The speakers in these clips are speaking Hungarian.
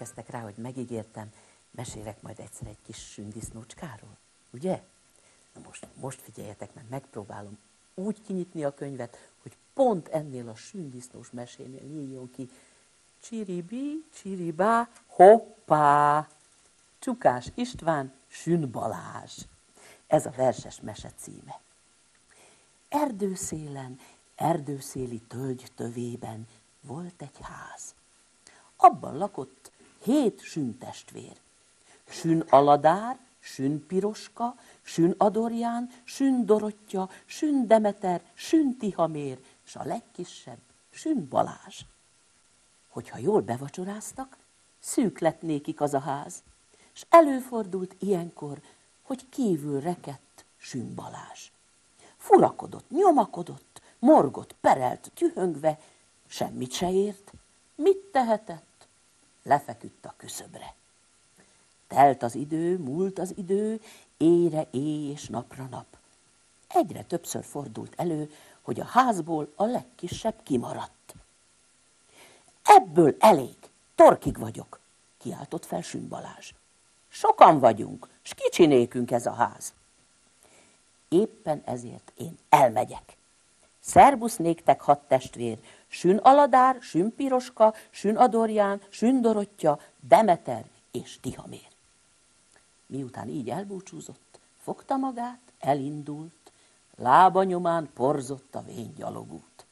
emlékeztek rá, hogy megígértem, mesélek majd egyszer egy kis sündisznócskáról, ugye? Na most, most figyeljetek, mert megpróbálom úgy kinyitni a könyvet, hogy pont ennél a sündisznós mesénél nyíljon ki Csiribi, csiribá, hoppá! Csukás István, Sün. Ez a verses mese címe. Erdőszélen, erdőszéli tölgy tövében volt egy ház. Abban lakott hét süntestvér. Sün Aladár, Sün Piroska, Sün Adorján, Sün Dorottya, Sün Demeter, Sün Tihamér, és a legkisebb Sün Balázs. Hogyha jól bevacsoráztak, szűk lett nékik az a ház, és előfordult ilyenkor, hogy kívül rekett Sün Balázs. Furakodott, nyomakodott, morgott, perelt, tühöngve, semmit se ért. Mit tehetett? Lefeküdt a küszöbre. Telt az idő, múlt az idő, ére éj és napra nap. Egyre többször fordult elő, hogy a házból a legkisebb kimaradt. Ebből elég, torkig vagyok, kiáltott fel Sün Balázs. Sokan vagyunk, s kicsinékünk ez a ház. Éppen ezért én elmegyek. Szerbusz néktek hat testvér, Sün Aladár, Sün Piroska, Sün Adorján, Sün Dorottya, Demeter és Tihamér. Miután így elbúcsúzott, fogta magát, elindult, lába nyomán porzott a vén gyalogút.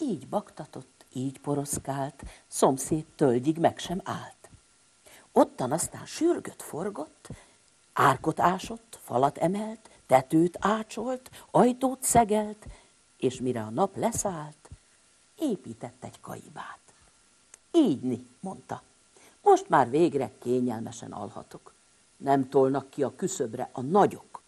Így baktatott, így poroszkált, szomszéd tölgyig meg sem állt. Ottan aztán sürgött, forgott, árkot ásott, falat emelt, tetőt ácsolt, ajtót szegelt, és mire a nap leszállt, épített egy kaibát. Ígyni, mondta. Most már végre kényelmesen alhatok. Nem tolnak ki a küszöbre a nagyok.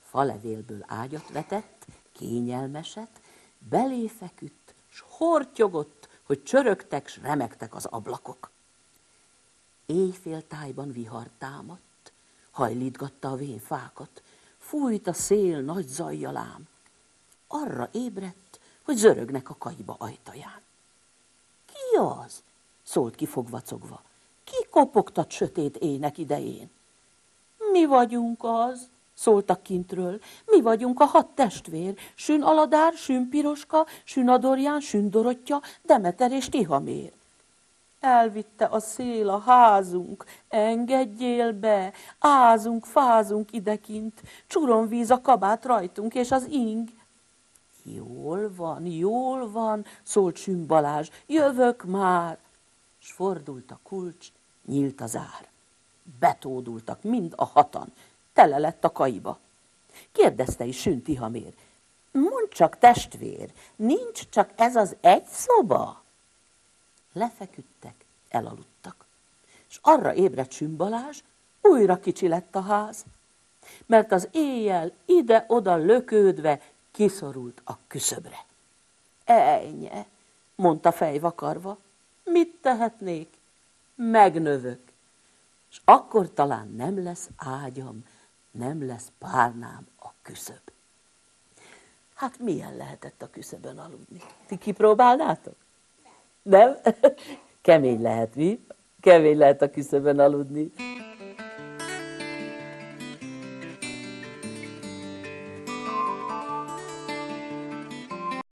Falevélből ágyat vetett, kényelmeset, belé feküdt, s hortyogott, hogy csörögtek, s remektek az ablakok. Éjféltájban vihar támadt, hajlítgatta a vén fákat, fújt a szél nagy zajjalám. Arra ébredt, hogy zörögnek a kaiba ajtaján. Ki az? szólt ki fogvacogva. Ki kopogtat sötét ének idején? Mi vagyunk az, szóltak kintről. Mi vagyunk a hat testvér, Sün Aladár, Sün Piroska, Sün Adorján, Sün Dorottya, Demeter és Tihamér. Elvitte a szél a házunk, engedjél be, ázunk, fázunk idekint, csuron víz a kabát rajtunk, és az ing. Jól van, jól van, szólt Süm jövök már. S fordult a kulcs, nyílt az ár. Betódultak mind a hatan, tele lett a kaiba. Kérdezte is Sün Tihamér, mondd csak testvér, nincs csak ez az egy szoba? Lefeküdtek, elaludtak. És arra ébredt Sümbalázs, újra kicsi lett a ház, mert az éjjel ide-oda lökődve kiszorult a küszöbre. Ejnye, mondta fejvakarva, mit tehetnék? Megnövök, és akkor talán nem lesz ágyam, nem lesz párnám a küszöb. Hát milyen lehetett a küszöbön aludni? Ti kipróbálnátok? Nem? Kemény lehet, mi? Kemény lehet a küszöbön aludni.